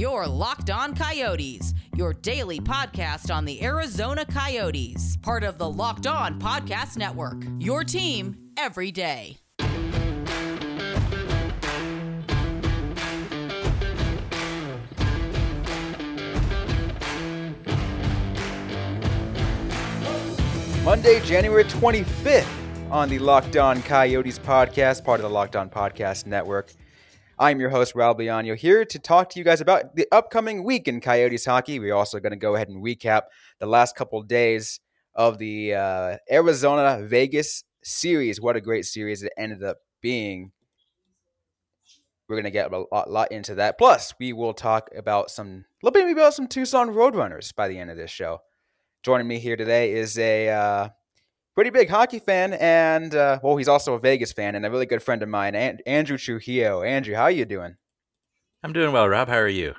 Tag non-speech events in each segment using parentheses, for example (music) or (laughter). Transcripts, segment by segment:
Your Locked On Coyotes, your daily podcast on the Arizona Coyotes, part of the Locked On Podcast Network. Your team every day. Monday, January 25th on the Locked On Coyotes podcast, part of the Locked On Podcast Network. I'm your host, Rob Liano, here to talk to you guys about the upcoming week in Coyotes hockey. We're also going to go ahead and recap the last couple of days of the uh, Arizona Vegas series. What a great series it ended up being. We're going to get a lot, lot into that. Plus, we will talk about some, a little bit about some Tucson Roadrunners by the end of this show. Joining me here today is a uh, pretty big hockey fan, and uh, well, he's also a Vegas fan and a really good friend of mine, An- Andrew Trujillo. Andrew, how are you doing? I'm doing well, Rob. How are you?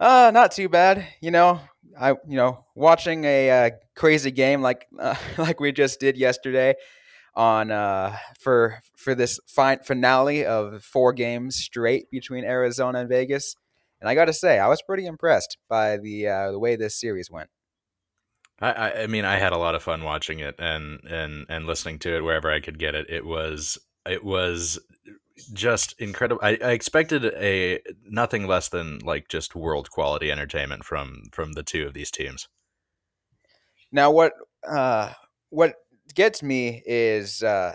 Uh, not too bad. You know, I you know watching a uh, crazy game like uh, (laughs) like we just did yesterday on uh for for this fine finale of four games straight between Arizona and Vegas. And I got to say, I was pretty impressed by the uh, the way this series went. I, I mean, I had a lot of fun watching it and and and listening to it wherever I could get it. It was it was just incredible. I, I expected a nothing less than like just world quality entertainment from from the two of these teams. Now, what uh, what gets me is uh,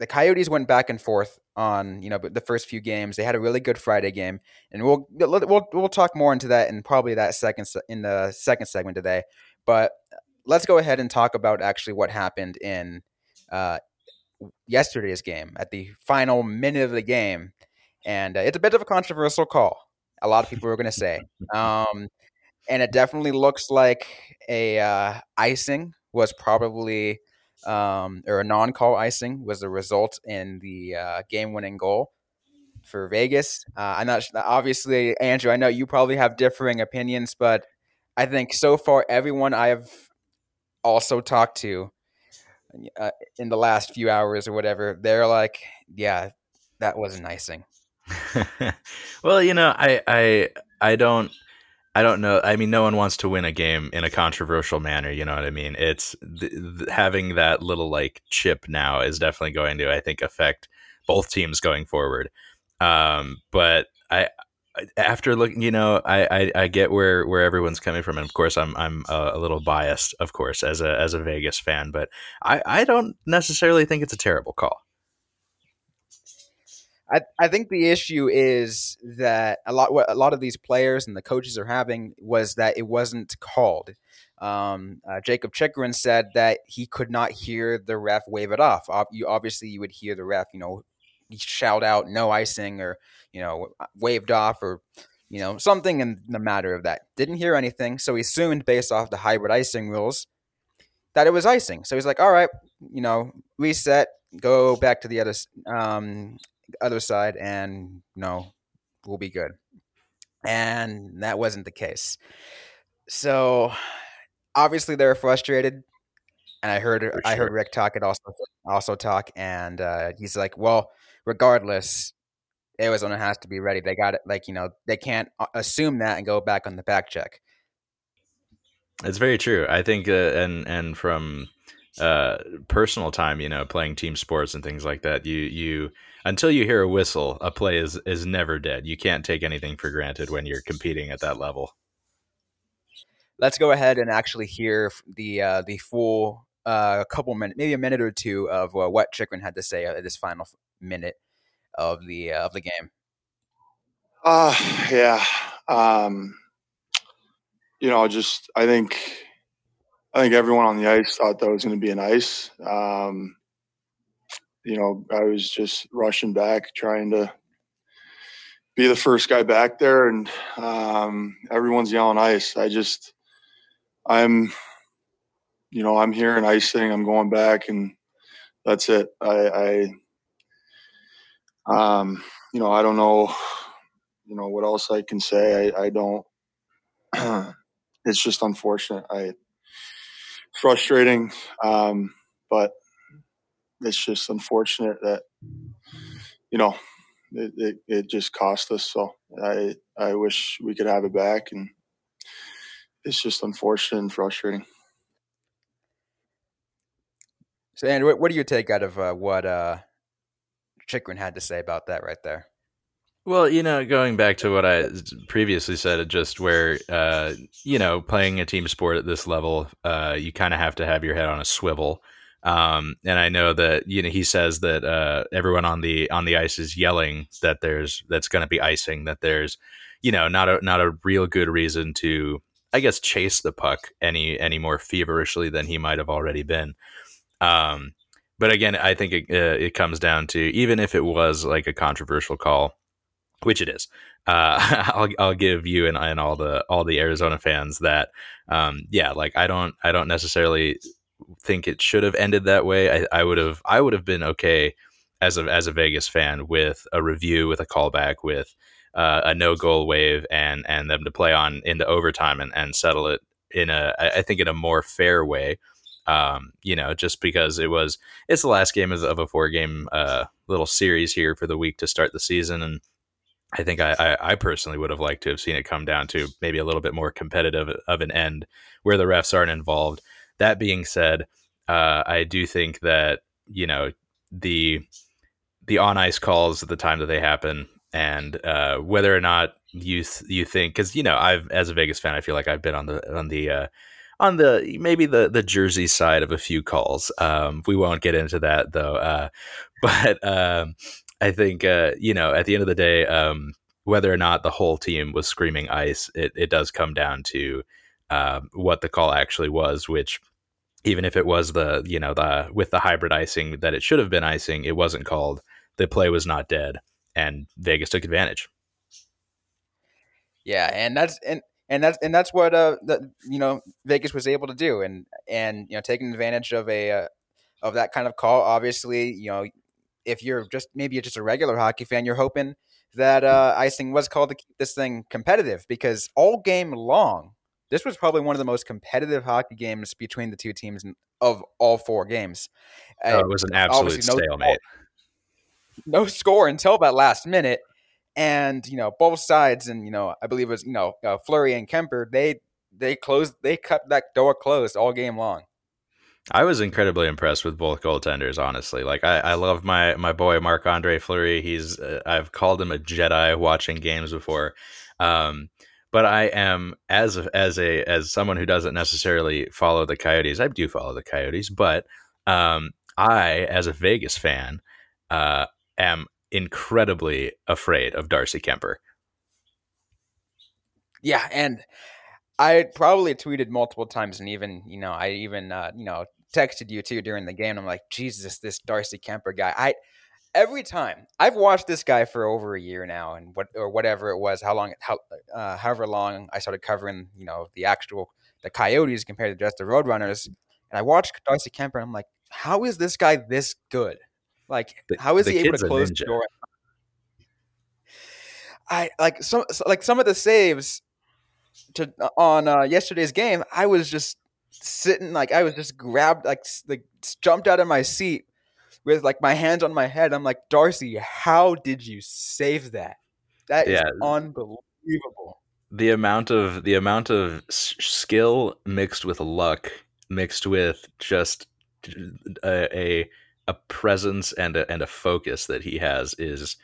the Coyotes went back and forth on you know the first few games. They had a really good Friday game, and we'll we'll we'll talk more into that in probably that second in the second segment today. But let's go ahead and talk about actually what happened in uh, yesterday's game at the final minute of the game, and uh, it's a bit of a controversial call. A lot of people are going to say, um, and it definitely looks like a uh, icing was probably um, or a non-call icing was the result in the uh, game-winning goal for Vegas. Uh, I'm not obviously Andrew. I know you probably have differing opinions, but I think so far everyone I have also talked to uh, in the last few hours or whatever, they're like, yeah, that was an icing. (laughs) well, you know, I I I don't I don't know. I mean, no one wants to win a game in a controversial manner. You know what I mean? It's th- th- having that little like chip now is definitely going to, I think, affect both teams going forward. Um, but I, after looking, you know, I, I, I, get where, where everyone's coming from, and of course, I'm I'm a, a, little biased, of course, as a as a Vegas fan, but I, I don't necessarily think it's a terrible call. I, I think the issue is that a lot what a lot of these players and the coaches are having was that it wasn't called. Um, uh, Jakob Chychrun said that he could not hear the ref wave it off. Ob- you, obviously, you would hear the ref, you know, shout out no icing or you know waved off or you know something in the matter of that. Didn't hear anything, so he assumed based off the hybrid icing rules that it was icing. So he's like, all right, you know, reset, go back to the other um, other side and no, we'll be good. And that wasn't the case. So obviously they're frustrated. And I heard sure. I heard Rick talk it also also talk, and uh, he's like, "Well, regardless, Arizona has to be ready. They got it. Like you know, they can't uh, assume that and go back on the back check." It's very true. I think, uh, and and from uh, personal time, you know, playing team sports and things like that, you you until you hear a whistle, a play is is never dead. You can't take anything for granted when you're competing at that level. Let's go ahead and actually hear the uh, the full uh, couple minutes, maybe a minute or two of uh, what Chychrun had to say at this final minute of the uh, of the game. Uh yeah. Um, you know, just I think I think everyone on the ice thought that was going to be an ice. Um, you know, I was just rushing back, trying to be the first guy back there, and um, everyone's yelling ice. I just, I'm, you know, I'm hearing icing. I'm going back, and that's it. I, I um, you know, I don't know, you know, what else I can say. I, I don't. (clears throat) it's just unfortunate. I frustrating, um, but it's just unfortunate that you know it, it, it just cost us. So I I wish we could have it back, and it's just unfortunate and frustrating. So, Andrew, what, what do you take out of uh, what uh, Chychrun had to say about that right there? Well, you know, going back to what I previously said, just where, uh, you know, playing a team sport at this level, uh, you kind of have to have your head on a swivel. Um, and I know that you know he says that uh, everyone on the on the ice is yelling that there's that's going to be icing, that there's you know not a not a real good reason to I guess chase the puck any any more feverishly than he might have already been. Um, but again, I think it, uh, it comes down to even if it was like a controversial call, which it is. Uh, (laughs) I'll I'll give you and, and all the all the Arizona fans that um, yeah, like I don't I don't necessarily think it should have ended that way. I, I would have I would have been okay as a as a Vegas fan with a review, with a callback, with uh, a no goal wave, and and them to play on into overtime and, and settle it in a I think in a more fair way. Um, you know, just because it was it's the last game of, of a four game uh, little series here for the week to start the season, and I think I, I, I personally would have liked to have seen it come down to maybe a little bit more competitive of an end where the refs aren't involved. That being said, uh, I do think that you know the the on ice calls at the time that they happen, and uh, whether or not you th- you think because you know I've as a Vegas fan, I feel like I've been on the on the uh, on the maybe the the Jersey side of a few calls. Um, we won't get into that though, uh, (laughs) but um, I think uh, you know at the end of the day, um, whether or not the whole team was screaming ice, it, it does come down to uh, what the call actually was, which even if it was the you know the with the hybrid icing that it should have been icing, it wasn't called. The play was not dead, and Vegas took advantage. Yeah, and that's and and that's and that's what uh the, you know Vegas was able to do, and and you know taking advantage of a uh, of that kind of call. Obviously, you know if you're just maybe you're just a regular hockey fan, you're hoping that uh, icing was called to keep this thing competitive because all game long this was probably one of the most competitive hockey games between the two teams of all four games. Oh, it was an absolute no stalemate. Score, no score until that last minute, and you know both sides, and you know I believe it was you know uh, Fleury and Kuemper They they closed, they cut that door closed all game long. I was incredibly impressed with both goaltenders. Honestly, like I, I love my my boy Marc Andre Fleury. He's uh, I've called him a Jedi watching games before. Um, but I am as a, as a as someone who doesn't necessarily follow the Coyotes. I do follow the Coyotes, but um, I, as a Vegas fan, uh, am incredibly afraid of Darcy Kuemper. Yeah, and I probably tweeted multiple times, and even you know, I even uh, you know texted you too during the game. I'm like, Jesus, this Darcy Kuemper guy. I every time I've watched this guy for over a year now, and what or whatever it was, how long, how uh, however long I started covering, you know, the actual the Coyotes compared to just the Roadrunners, and I watched Darcy Kuemper, and I'm like, how is this guy this good? Like, the, how is he able to close the door? I like some like some of the saves to on uh, yesterday's game. I was just sitting like I was just grabbed like like jumped out of my seat with like my hands on my head. I'm like, Darcy, how did you save that? That is yeah. unbelievable. The amount of the amount of skill mixed with luck, mixed with just a a, a presence and a, and a focus that he has is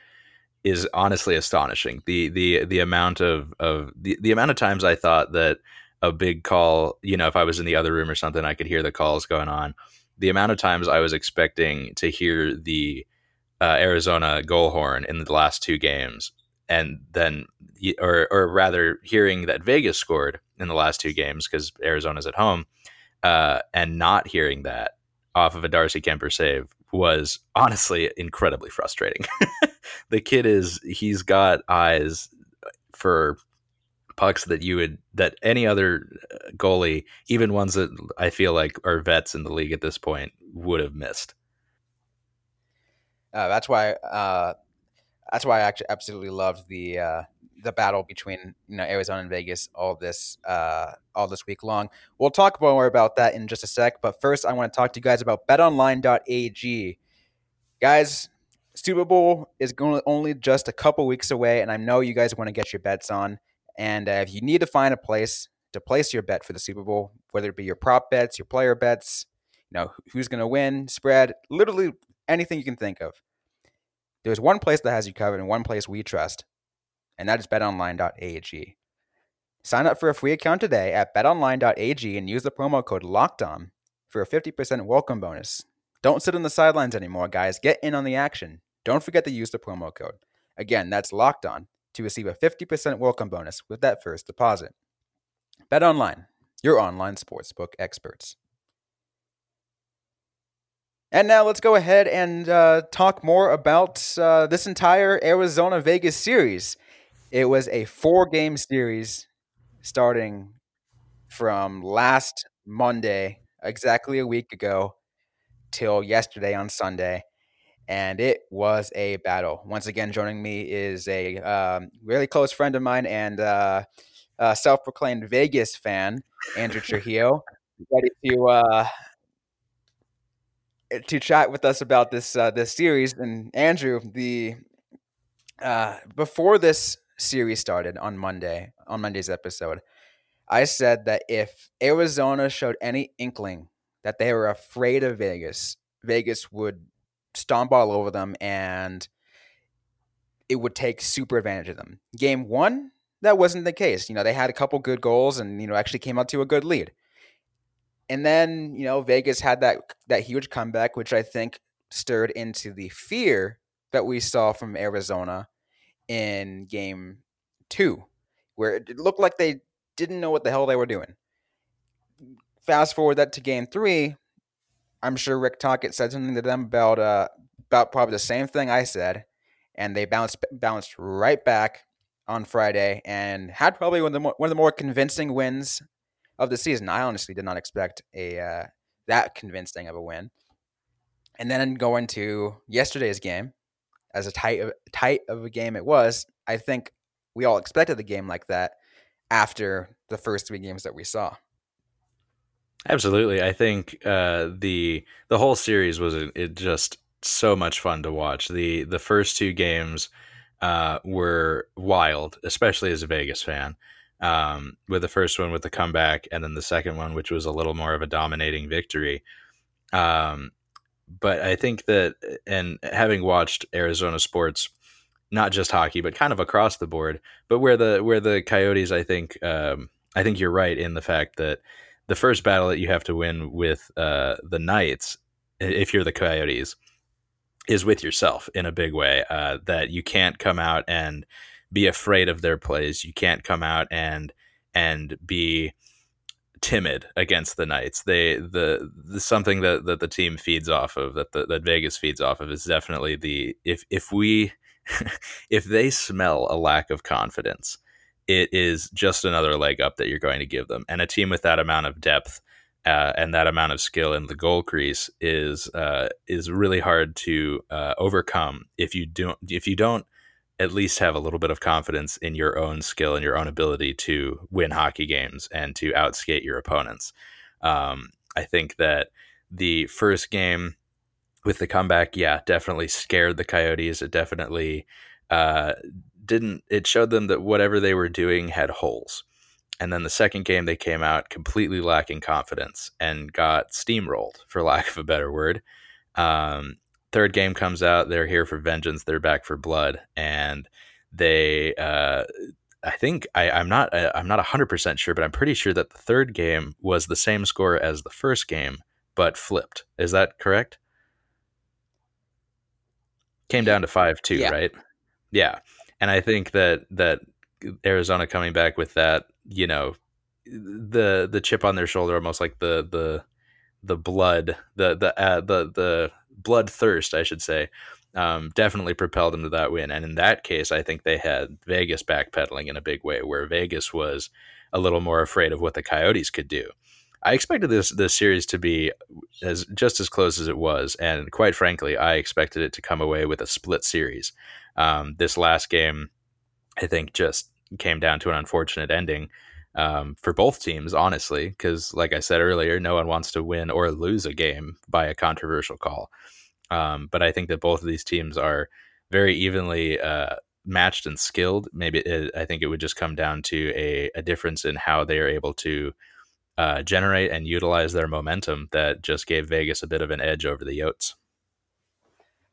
is honestly astonishing. The the the amount of of the, the amount of times I thought that a big call, you know, if I was in the other room or something, I could hear the calls going on the amount of times I was expecting to hear the uh, Arizona goal horn in the last two games, and then, or or rather, hearing that Vegas scored in the last two games because Arizona's at home, uh, and not hearing that off of a Darcy Kuemper save was honestly incredibly frustrating. (laughs) the kid is he's got eyes for pucks that you would that any other uh, goalie, even ones that I feel like are vets in the league at this point, would have missed. Uh, that's why. Uh, that's why I actually absolutely loved the uh, the battle between you know Arizona and Vegas all this uh, all this week long. We'll talk more about that in just a sec, but first I want to talk to you guys about BetOnline.ag. Guys, Super Bowl is going only just a couple weeks away, and I know you guys want to get your bets on. And uh, if you need to find a place to place your bet for the Super Bowl, whether it be your prop bets, your player bets, you know who's going to win, spread, literally anything you can think of. There's one place that has you covered, and one place we trust, and that is BetOnline.ag. Sign up for a free account today at BetOnline.ag and use the promo code LOCKEDON for a 50% welcome bonus. Don't sit on the sidelines anymore, guys. Get in on the action. Don't forget to use the promo code. Again, that's locked on to receive a 50% welcome bonus with that first deposit. Bet online, your online sportsbook experts. And now let's go ahead and uh, talk more about uh, this entire Arizona Vegas series. It was a four game series starting from last Monday, exactly a week ago, till yesterday on Sunday and it was a battle. Once again, joining me is a um, really close friend of mine and uh, self-proclaimed Vegas fan, Andrew (laughs) Trujillo, ready to uh, to chat with us about this uh, this series. And Andrew, the uh, before this series started on Monday, on Monday's episode, I said that if Arizona showed any inkling that they were afraid of Vegas, Vegas would stomp all over them and it would take super advantage of them. Game one, that wasn't the case. You know, they had a couple good goals and, you know, actually came out to a good lead. And then, you know, Vegas had that that huge comeback, which I think stirred into the fear that we saw from Arizona in game two, where it looked like they didn't know what the hell they were doing. Fast forward that to game three, I'm sure Rick Tocchet said something to them about uh, about probably the same thing I said, and they bounced bounced right back on Friday and had probably one of the more, one of the more convincing wins of the season. I honestly did not expect a uh, that convincing of a win. And then going to yesterday's game, as a tight tight of a game it was, I think we all expected the game like that after the first three games that we saw. Absolutely, I think uh, the the whole series was it just so much fun to watch. the The first two games uh, were wild, especially as a Vegas fan. Um, with the first one with the comeback, and then the second one, which was a little more of a dominating victory. Um, but I think that, and having watched Arizona sports, not just hockey, but kind of across the board, but where the where the Coyotes, I think, um, I think you're right in the fact that the first battle that you have to win with uh, the Knights, if you're the Coyotes, is with yourself in a big way. Uh, that you can't come out and be afraid of their plays. You can't come out and and be timid against the Knights. They the, the something that, that the team feeds off of that the, that Vegas feeds off of is definitely the if if we (laughs) if they smell a lack of confidence it is just another leg up that you're going to give them. And a team with that amount of depth uh, and that amount of skill in the goal crease is uh, is really hard to uh, overcome if you don't if you don't at least have a little bit of confidence in your own skill and your own ability to win hockey games and to outskate your opponents. Um, I think that the first game with the comeback, yeah, definitely scared the Coyotes. It definitely uh, didn't it showed them that whatever they were doing had holes. And then the second game they came out completely lacking confidence and got steamrolled, for (laughs) lack of a better word. Um, third game comes out, they're here for vengeance, they're back for blood, and they uh, I think I, am not I'm not hundred percent sure, but I'm pretty sure that the third game was the same score as the first game, but flipped. Is that correct? Came down to five two, yeah. right? Yeah and I think that that Arizona coming back with that, you know, the the chip on their shoulder, almost like the the the blood, the the uh, the the blood thirst, I should say, um, definitely propelled them to that win. And in that case, I think they had Vegas backpedaling in a big way, where Vegas was a little more afraid of what the Coyotes could do. I expected this this series to be as just as close as it was, and quite frankly, I expected it to come away with a split series. Um, this last game, I think, just came down to an unfortunate ending um, for both teams, honestly, because, like I said earlier, no one wants to win or lose a game by a controversial call. Um, but I think that both of these teams are very evenly uh, matched and skilled. Maybe it, I think it would just come down to a, a difference in how they are able to uh, generate and utilize their momentum that just gave Vegas a bit of an edge over the Yotes.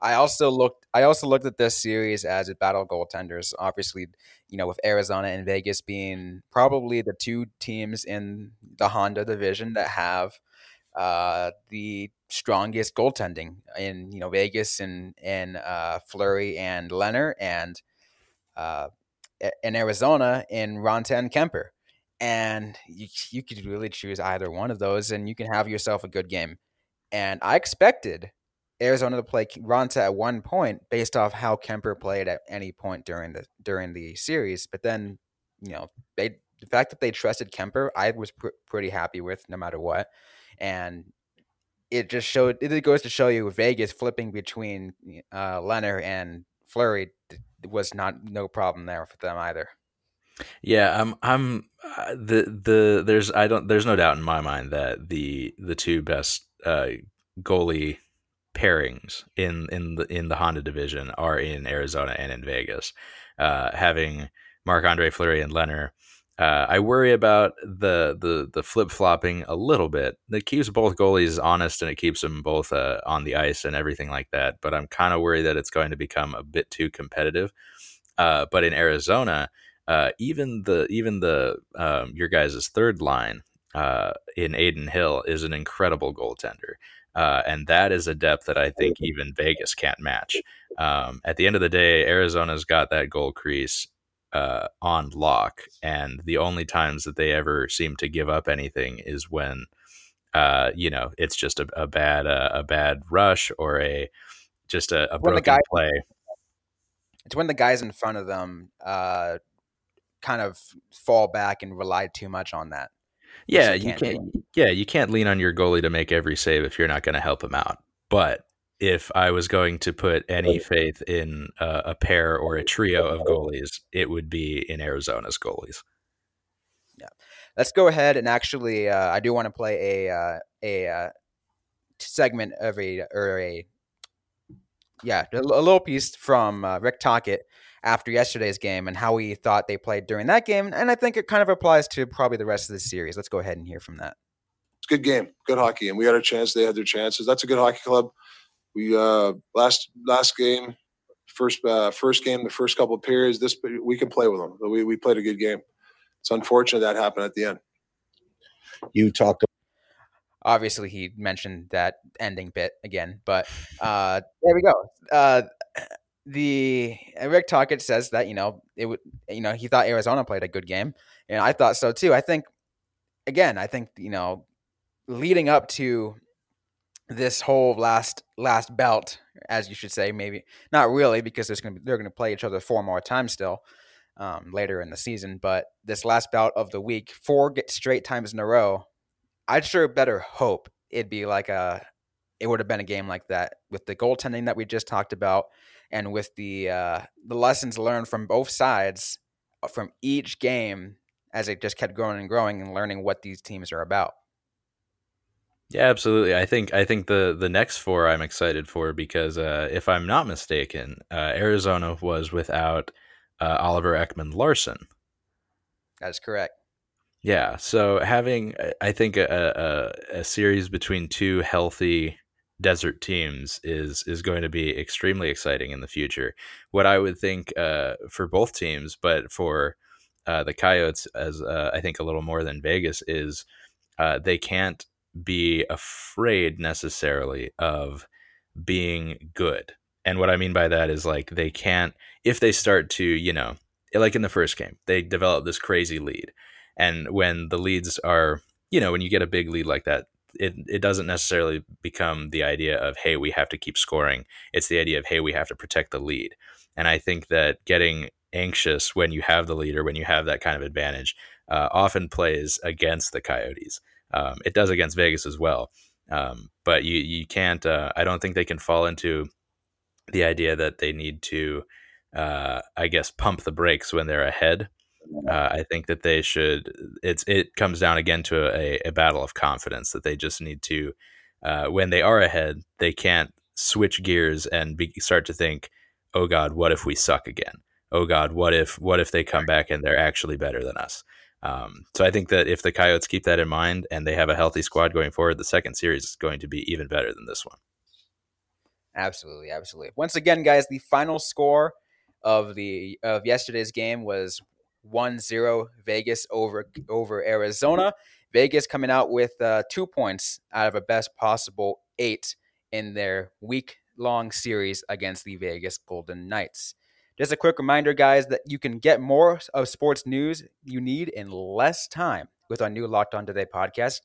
I also looked. I also looked at this series as a battle goaltenders. Obviously, you know, with Arizona and Vegas being probably the two teams in the Honda division that have uh, the strongest goaltending in you know Vegas and and uh, Fleury and Lehner and uh, in Arizona in Raanta and Kuemper and you you could really choose either one of those, and you can have yourself a good game. And I expected Arizona to play Raanta at one point based off how Kuemper played at any point during the during the series, but then you know they the fact that they trusted Kuemper, I was pr- pretty happy with no matter what, and it just showed it goes to show you Vegas flipping between uh, Lehner and Fleury was not no problem there for them either. Yeah, I'm. I'm uh, the the there's I don't there's no doubt in my mind that the the two best uh, goalie pairings in in the in the Honda division are in Arizona and in Vegas. Uh, having Marc Andre Fleury and Lehner, uh, I worry about the the the flip flopping a little bit. It keeps both goalies honest and it keeps them both uh, on the ice and everything like that. But I'm kind of worried that it's going to become a bit too competitive. Uh, but in Arizona uh, even the even the um, your guys' third line uh, in Adin Hill is an incredible goaltender. Uh, and that is a depth that I think even Vegas can't match. Um, at the end of the day, Arizona's got that goal crease uh, on lock, and the only times that they ever seem to give up anything is when, uh, you know, it's just a, a bad uh, a bad rush or a just a, a broken guy, play. It's when the guys in front of them uh, kind of fall back and rely too much on that. Yeah, you can't. You can't yeah, you can't lean on your goalie to make every save if you're not going to help him out. But if I was going to put any faith in uh, a pair or a trio of goalies, it would be in Arizona's goalies. Yeah, let's go ahead and actually, uh, I do want to play a uh, a uh, segment of a or a yeah a, little piece from uh, Rick Tocchet after yesterday's game and how we thought they played during that game. And I think it kind of applies to probably the rest of the series. Let's go ahead and hear from that. It's a good game, good hockey, and we had our chance. They had their chances. That's a good hockey club. We uh last last game, first uh, first game, the first couple of periods. This we can play with them. We we played a good game. It's unfortunate that happened at the end. You talked obviously he mentioned that ending bit again but uh there we go uh the Rick Tocchet says that you know it would you know he thought Arizona played a good game, and I thought so too. I think again, I think you know leading up to this whole last last belt, as you should say, maybe not really because there's gonna be, they're gonna play each other four more times still um, later in the season. But this last bout of the week, four straight times in a row, I'd sure better hope it'd be like a it would have been a game like that with the goaltending that we just talked about and with the uh, the lessons learned from both sides uh, from each game as it just kept growing and growing and learning what these teams are about. Yeah, absolutely. I think I think the the next four I'm excited for because uh, if I'm not mistaken, uh, Arizona was without uh, Oliver Ekman-Larsson. That is correct. Yeah, so having I think a, a, a series between two healthy desert teams is is going to be extremely exciting in the future. What I would think uh, for both teams, but for uh, the Coyotes, as uh, I think a little more than Vegas, is uh, they can't be afraid necessarily of being good. And what I mean by that is like they can't if they start to you know like in the first game they develop this crazy lead, and when the leads are you know when you get a big lead like that it it doesn't necessarily become the idea of hey we have to keep scoring. It's the idea of hey we have to protect the lead. And i think that getting anxious when you have the lead or when you have that kind of advantage uh, often plays against the coyotes. Um, it does against vegas as well. Um, but you you can't uh, i don't think they can fall into the idea that they need to uh, i guess pump the brakes when they're ahead uh, I think that they should. It's it comes down again to a, a battle of confidence that they just need to. Uh, when they are ahead, they can't switch gears and be, start to think, "Oh God, what if we suck again? Oh God, what if what if they come back and they're actually better than us?" Um, so I think that if the Coyotes keep that in mind and they have a healthy squad going forward, the second series is going to be even better than this one. Absolutely, absolutely. Once again, guys, the final score of the of yesterday's game was 1-0 Vegas over over Arizona. Vegas coming out with uh, two points out of a best possible eight in their week long series against the Vegas Golden Knights. Just a quick reminder, guys, that you can get more of sports news you need in less time with our new Locked On Today podcast.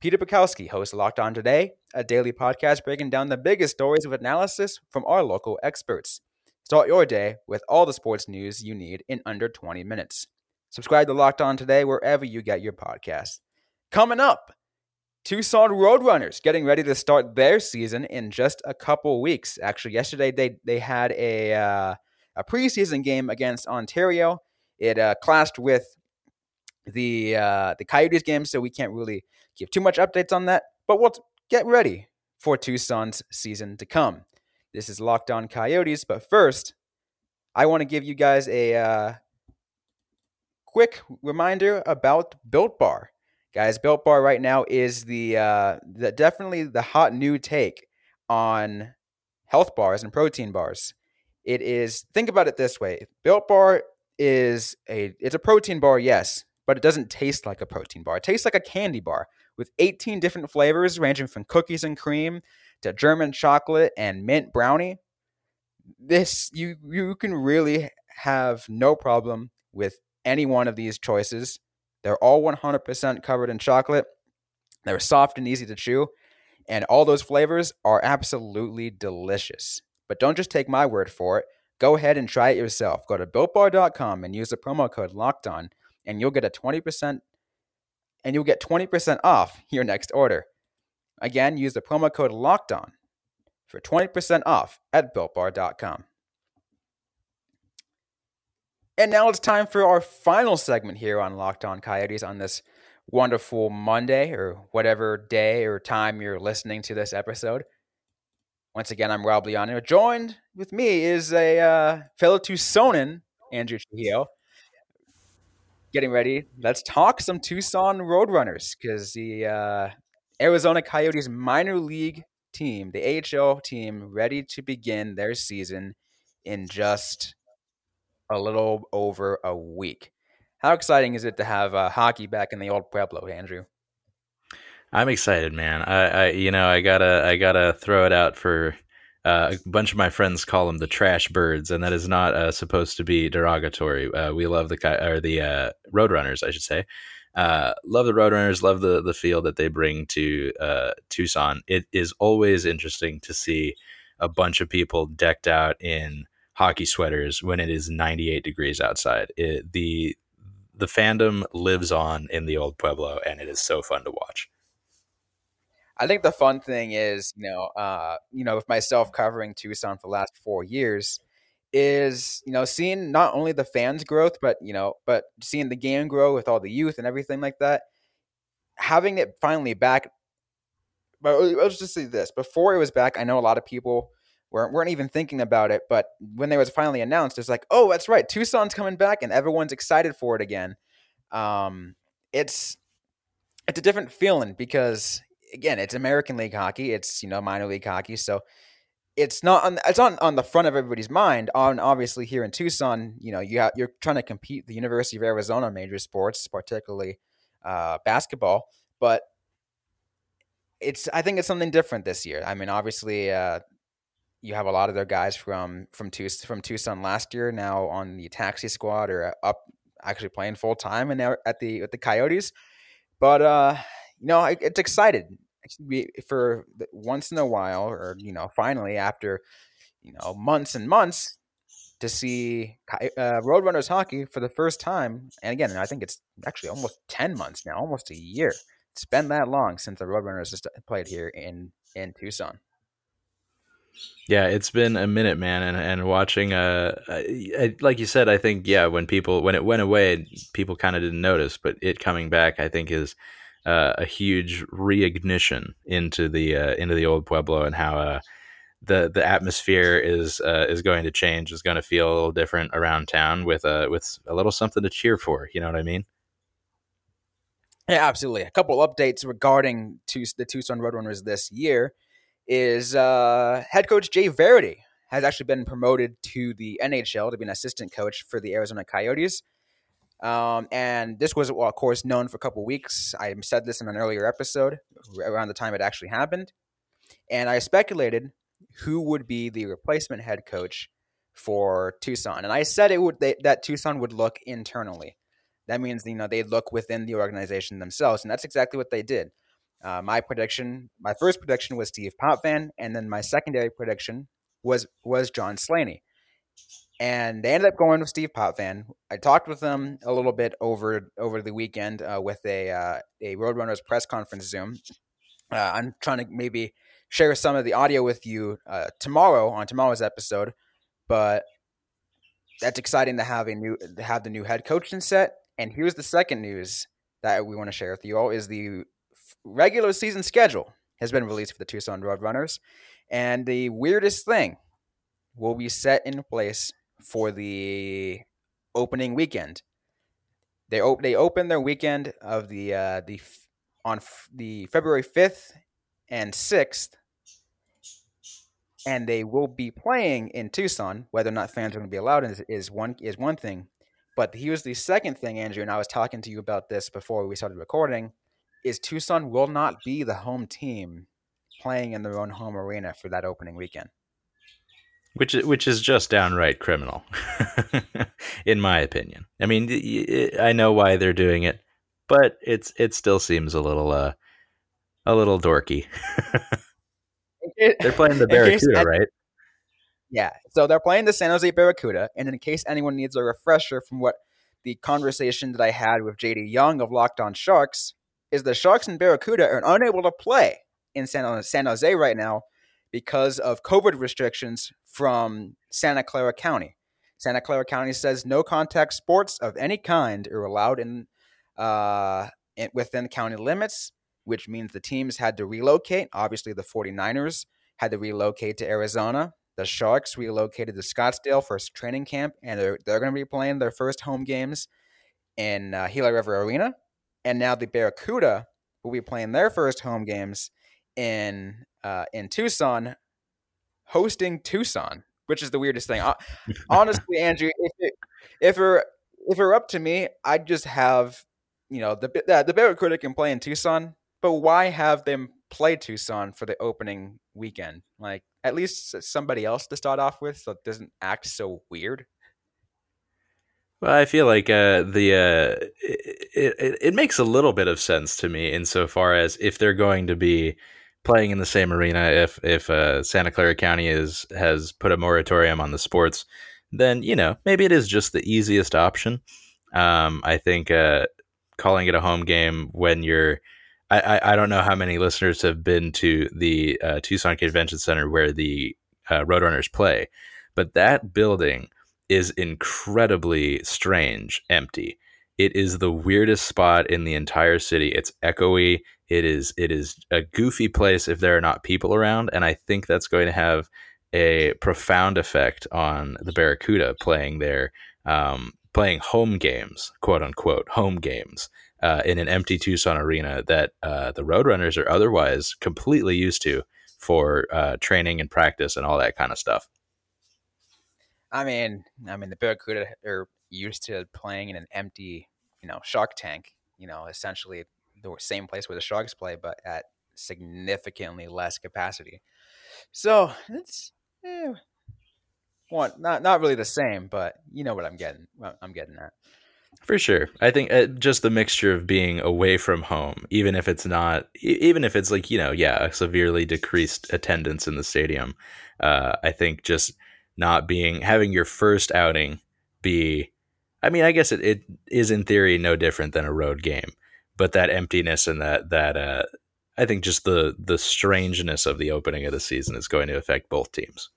Peter Bukowski hosts Locked On Today, a daily podcast breaking down the biggest stories with analysis from our local experts. Start your day with all the sports news you need in under 20 minutes. Subscribe to Locked On Today wherever you get your podcasts. Coming up, Tucson Roadrunners getting ready to start their season in just a couple weeks. Actually, yesterday they they had a uh, a preseason game against Ontario. It uh, clashed with the uh, the Coyotes game, so we can't really give too much updates on that. But we'll get ready for Tucson's season to come. This is Locked On Coyotes, but first, I want to give you guys a uh, quick reminder about Built Bar. Guys, Built Bar right now is the, uh, the definitely the hot new take on health bars and protein bars. It is think about it this way: Built Bar is a it's a protein bar, yes, but it doesn't taste like a protein bar. It tastes like a candy bar with 18 different flavors ranging from cookies and cream to German chocolate and mint brownie. This you you can really have no problem with any one of these choices. They're all 100% covered in chocolate. They're soft and easy to chew, and all those flavors are absolutely delicious. But don't just take my word for it. Go ahead and try it yourself. Go to builtbar.com and use the promo code locked on, and you'll get a 20% and you'll get 20% off your next order. Again, use the promo code locked on for 20% off at builtbar.com. And now it's time for our final segment here on Locked On Coyotes on this wonderful Monday or whatever day or time you're listening to this episode. Once again, I'm Rob Liano. Joined with me is a uh, fellow Tucsonan, Andrew Trujillo. Getting ready. Let's talk some Tucson Roadrunners because the uh, Arizona Coyotes minor league team, the AHL team, ready to begin their season in just a little over a week. How exciting is it to have uh, hockey back in the old Pueblo, Andrew? I'm excited, man. I, I, you know, I gotta, I gotta throw it out for uh, a bunch of my friends call them the trash birds, and that is not uh, supposed to be derogatory. Uh, we love the or the uh, Roadrunners, I should say. Uh, love the Roadrunners, love the the feel that they bring to uh, Tucson. It is always interesting to see a bunch of people decked out in hockey sweaters when it is 98 degrees outside. It, the the fandom lives on in the old Pueblo, and it is so fun to watch. I think the fun thing is, you know, uh, you know, with myself covering Tucson for the last four years, is you know seeing not only the fans growth but you know but seeing the game grow with all the youth and everything like that having it finally back but let's just say this before it was back i know a lot of people weren't, weren't even thinking about it but when it was finally announced it's like oh that's right tucson's coming back and everyone's excited for it again. Um, it's it's a different feeling because again it's american league hockey it's you know minor league hockey so it's not on it's on on the front of everybody's mind. On obviously here in Tucson, you know, you you're trying to compete the University of Arizona major sports, particularly uh, basketball, but it's I think it's something different this year. I mean, obviously, uh, you have a lot of their guys from from Tucson, from Tucson last year now on the taxi squad or up actually playing full time and now at the at the Coyotes, but uh, you know, it's excited for once in a while, or you know, finally after you know months and months, to see uh, Roadrunners hockey for the first time. And again, I think it's actually almost ten months now, almost a year. It's been that long since the Roadrunners has played here in in Tucson. Yeah, it's been a minute, man, and and watching, uh, like you said, I think yeah, when people when it went away, people kind of didn't notice, but it coming back, I think is uh, a huge reignition into the uh, into the old Pueblo and how uh, the the atmosphere is uh, is going to change, is going to feel a little different around town with a with a little something to cheer for. You know what I mean? Yeah, absolutely. A couple updates regarding the Tucson Roadrunners this year is uh, head coach Jay Varady has actually been promoted to the NHL to be an assistant coach for the Arizona Coyotes. Um, and this was, well, of course, known for a couple weeks. I said this in an earlier episode around the time it actually happened. And I speculated who would be the replacement head coach for Tucson. And I said it would they, that Tucson would look internally. That means you know they look within the organization themselves, and that's exactly what they did. Uh, my prediction, my first prediction was Steve Potvin, and then my secondary prediction was was John Slaney. And they ended up going with Steve Potvin. I talked with them a little bit over over the weekend uh, with a uh, a Roadrunners press conference Zoom. Uh, I'm trying to maybe share some of the audio with you uh, tomorrow on tomorrow's episode, but that's exciting to have a new to have the new head coaching set. And here's the second news that we want to share with you all: is the regular season schedule has been released for the Tucson Roadrunners, and the weirdest thing will be set in place for the opening weekend. They op- they open their weekend of the uh, the f- on f- the February fifth and sixth, and they will be playing in Tucson. Whether or not fans are going to be allowed is, is one is one thing, but here's the second thing, Andrew. And I was talking to you about this before we started recording. Is Tucson will not be the home team playing in their own home arena for that opening weekend which which is just downright criminal, (laughs) in my opinion. I mean, I know why they're doing it, but it's it still seems a little uh a little dorky. (laughs) they're playing the Barracuda, right? Yeah, so they're playing the San Jose Barracuda, and in case anyone needs a refresher from what the conversation that I had with JD Young of Locked On Sharks is the Sharks and Barracuda are unable to play in San San Jose right now because of COVID restrictions from Santa Clara County. Santa Clara County says no contact sports of any kind are allowed in, uh, in within county limits, which means the teams had to relocate. Obviously, the 49ers had to relocate to Arizona. The Sharks relocated to Scottsdale for training camp, and they're, they're going to be playing their first home games in uh, Gila River Arena. And now the Barracuda will be playing their first home games in uh, in Tucson, hosting Tucson, which is the weirdest thing. (laughs) Honestly, Andrew, if it, if it were if it were up to me, I'd just have you know the the, the Barracuda can play in Tucson, but why have them play Tucson for the opening weekend? Like at least somebody else to start off with, so it doesn't act so weird. Well, I feel like uh, the uh, it, it, it makes a little bit of sense to me insofar as if they're going to be playing in the same arena if if uh, Santa Clara County is has put a moratorium on the sports, then you know maybe it is just the easiest option. Um, I think uh, calling it a home game when you're I, I, I, don't know how many listeners have been to the uh, Tucson Convention Center where the uh, Roadrunners play, but that building is incredibly strange, empty. It is the weirdest spot in the entire city. It's echoey. It is it is a goofy place if there are not people around, and I think that's going to have a profound effect on the Barracuda playing their um, playing home games, quote unquote, home games uh, in an empty Tucson arena that uh, the Roadrunners are otherwise completely used to for uh, training and practice and all that kind of stuff. I mean, I mean, the Barracuda are used to playing in an empty, you know, shark tank. You know, essentially the same place where the Sharks play, but at significantly less capacity. So it's eh, one not not really the same, but you know what I'm getting. I'm getting at. For sure, I think uh, just the mixture of being away from home, even if it's not, even if it's like you know, yeah, a severely decreased attendance in the stadium. Uh, I think just not being having your first outing be I mean, I guess it, it is in theory no different than a road game but that emptiness and that that uh, I think just the the strangeness of the opening of the season is going to affect both teams.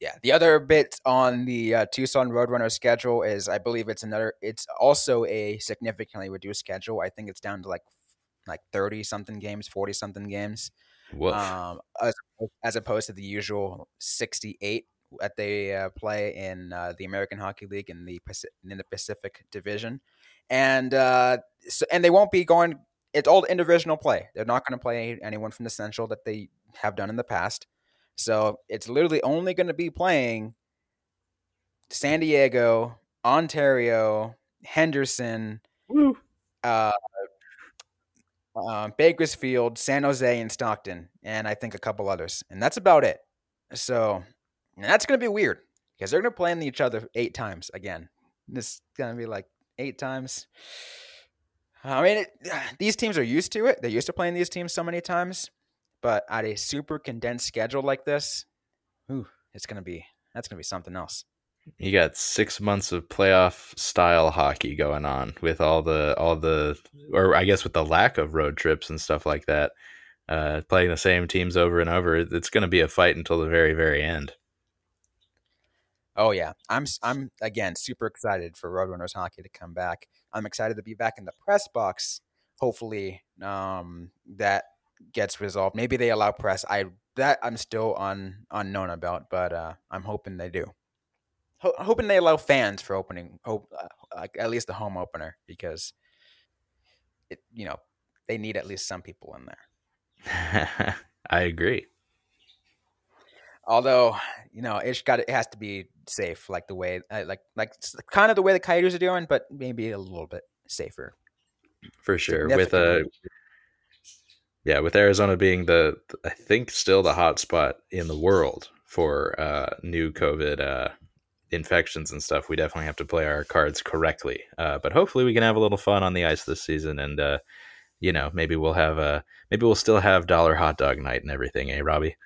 Yeah, the other bit on the uh, Tucson Roadrunner schedule is I believe it's another. It's also a significantly reduced schedule. I think it's down to like like thirty something games, forty something games. Um, as as opposed to the usual 68 that they uh, play in uh, the American Hockey League in the in the Pacific Division, and uh, so, and they won't be going. It's all interdivisional play. They're not going to play anyone from the Central that they have done in the past. So it's literally only going to be playing San Diego, Ontario, Henderson, uh, uh, Bakersfield, San Jose, and Stockton, and I think a couple others, and that's about it. So that's going to be weird because they're going to play each other eight times again. This is going to be like eight times. I mean, it, (sighs) these teams are used to it. They're used to playing these teams so many times, but at a super condensed schedule like this, ooh, it's to be that's to be something else. You got six months of playoff style hockey going on with all the all the, or I guess with the lack of road trips and stuff like that. Uh, playing the same teams over and over, it's going to be a fight until the very very end. Oh yeah, I'm I'm again super excited for Roadrunners hockey to come back. I'm excited to be back in the press box. Hopefully, um, that gets resolved. Maybe they allow press. I that I'm still un, unknown about, but uh, I'm hoping they do. Ho- hoping they allow fans for opening, hope uh, at least the home opener because it you know they need at least some people in there. (laughs) I agree. Although you know it's got it has to be safe, like the way uh, like like kind of the way the Coyotes are doing, but maybe a little bit safer. For sure, with a uh, yeah, with Arizona being the I think still the hot spot in the world for uh, new COVID uh, infections and stuff, we definitely have to play our cards correctly. Uh, but hopefully, we can have a little fun on the ice this season, and uh, you know, maybe we'll have a maybe we'll still have dollar hot dog night and everything, eh, Robbie?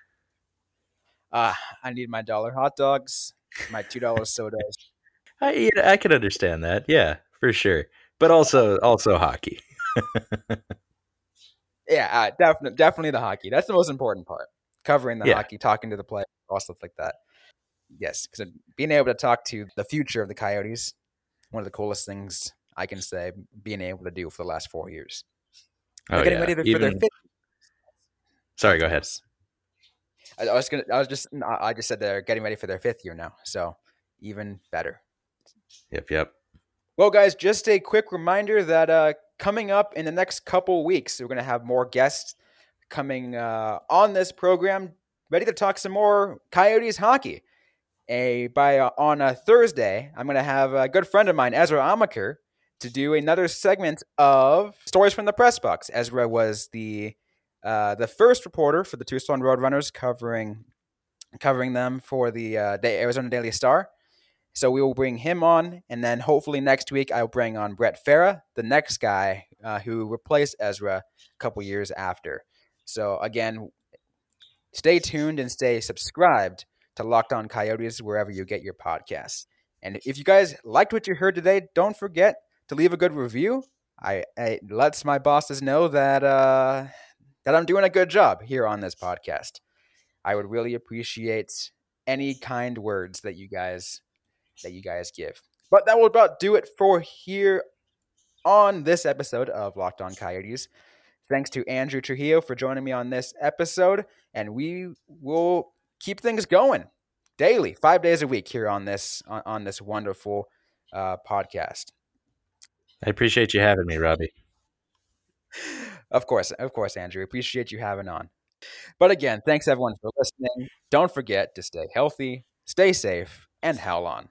Uh, I need my dollar hot dogs, my two dollar sodas. (laughs) I I can understand that, yeah, for sure. But also also hockey. (laughs) yeah, uh, definitely definitely the hockey. That's the most important part. Covering the yeah. hockey, talking to the players, all stuff like that. Yes, because being able to talk to the future of the Coyotes, one of the coolest things I can say, being able to do for the last four years. Oh, getting yeah. ready for Even... their fifth. Sorry, go ahead. I, I was gonna. I was just. I just said they're getting ready for their fifth year now, so even better. Yep. Yep. Well, guys, just a quick reminder that uh, coming up in the next couple weeks, we're going to have more guests coming uh, on this program, ready to talk some more Coyotes hockey. A by uh, on a Thursday, I'm going to have a good friend of mine, Ezra Amacher, to do another segment of stories from the press box. Ezra was the uh, the first reporter for the Tucson Roadrunners, covering covering them for the uh, Arizona Daily Star. So we will bring him on, and then hopefully next week I'll bring on Brett Fera, the next guy uh, who replaced Ezra a couple years after. So again, stay tuned and stay subscribed to Locked On Coyotes wherever you get your podcasts. And if you guys liked what you heard today, don't forget to leave a good review. I, I lets my bosses know that uh, that I'm doing a good job here on this podcast. I would really appreciate any kind words that you guys that you guys give. But that will about do it for here on this episode of Locked On Coyotes. Thanks to Andrew Trujillo for joining me on this episode, and we will keep things going daily, five days a week here on this on, on this wonderful uh, podcast. I appreciate you having me, Robbie. (laughs) Of course, of course, Andrew. Appreciate you having on. But again, thanks everyone for listening. Don't forget to stay healthy, stay safe, and howl on.